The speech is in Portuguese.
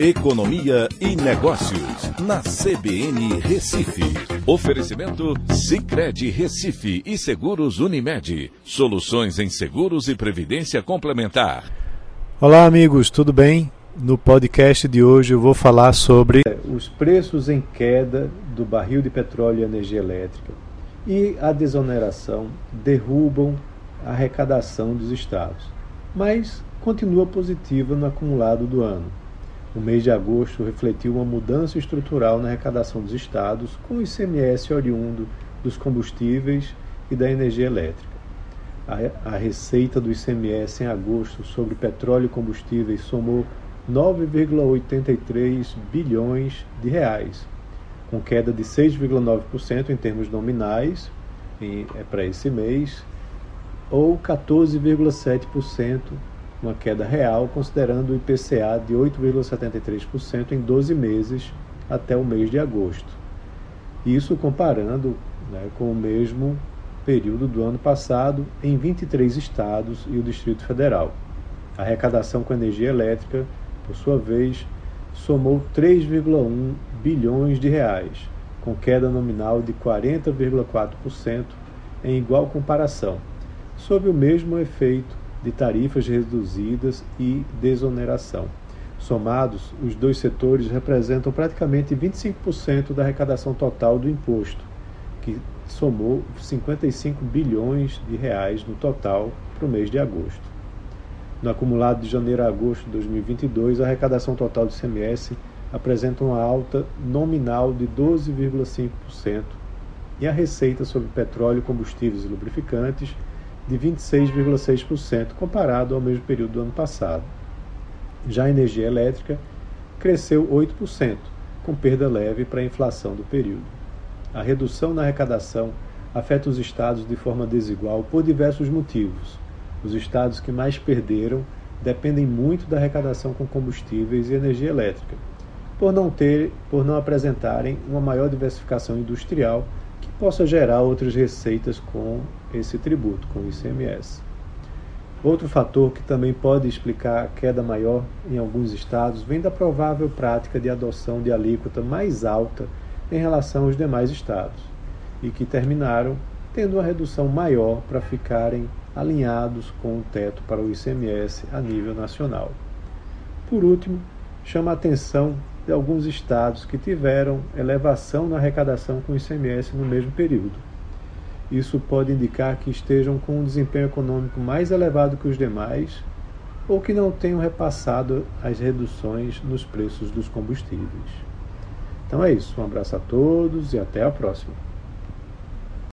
Economia e Negócios, na CBN Recife. Oferecimento Cicred Recife e Seguros Unimed. Soluções em seguros e previdência complementar. Olá, amigos, tudo bem? No podcast de hoje eu vou falar sobre os preços em queda do barril de petróleo e energia elétrica e a desoneração derrubam a arrecadação dos estados, mas continua positiva no acumulado do ano. O mês de agosto refletiu uma mudança estrutural na arrecadação dos estados, com o ICMS oriundo dos combustíveis e da energia elétrica. A, a receita do ICMS em agosto sobre petróleo e combustíveis somou 9,83 bilhões de reais, com queda de 6,9% em termos nominais é para esse mês, ou 14,7% uma queda real, considerando o IPCA de 8,73% em 12 meses até o mês de agosto. Isso comparando né, com o mesmo período do ano passado em 23 estados e o Distrito Federal. A arrecadação com energia elétrica, por sua vez, somou 3,1 bilhões de reais, com queda nominal de 40,4% em igual comparação, sob o mesmo efeito de tarifas reduzidas e desoneração. Somados, os dois setores representam praticamente 25% da arrecadação total do imposto, que somou 55 bilhões de reais no total para o mês de agosto. No acumulado de janeiro a agosto de 2022, a arrecadação total do ICMS apresenta uma alta nominal de 12,5% e a receita sobre petróleo, combustíveis e lubrificantes de 26,6% comparado ao mesmo período do ano passado. Já a energia elétrica cresceu 8%, com perda leve para a inflação do período. A redução na arrecadação afeta os estados de forma desigual por diversos motivos. Os estados que mais perderam dependem muito da arrecadação com combustíveis e energia elétrica, por não ter, por não apresentarem uma maior diversificação industrial que possa gerar outras receitas com esse tributo, com o ICMS. Outro fator que também pode explicar a queda maior em alguns estados vem da provável prática de adoção de alíquota mais alta em relação aos demais estados e que terminaram tendo uma redução maior para ficarem alinhados com o teto para o ICMS a nível nacional. Por último, chama a atenção de alguns estados que tiveram elevação na arrecadação com o ICMS no mesmo período. Isso pode indicar que estejam com um desempenho econômico mais elevado que os demais ou que não tenham repassado as reduções nos preços dos combustíveis. Então é isso. Um abraço a todos e até a próxima.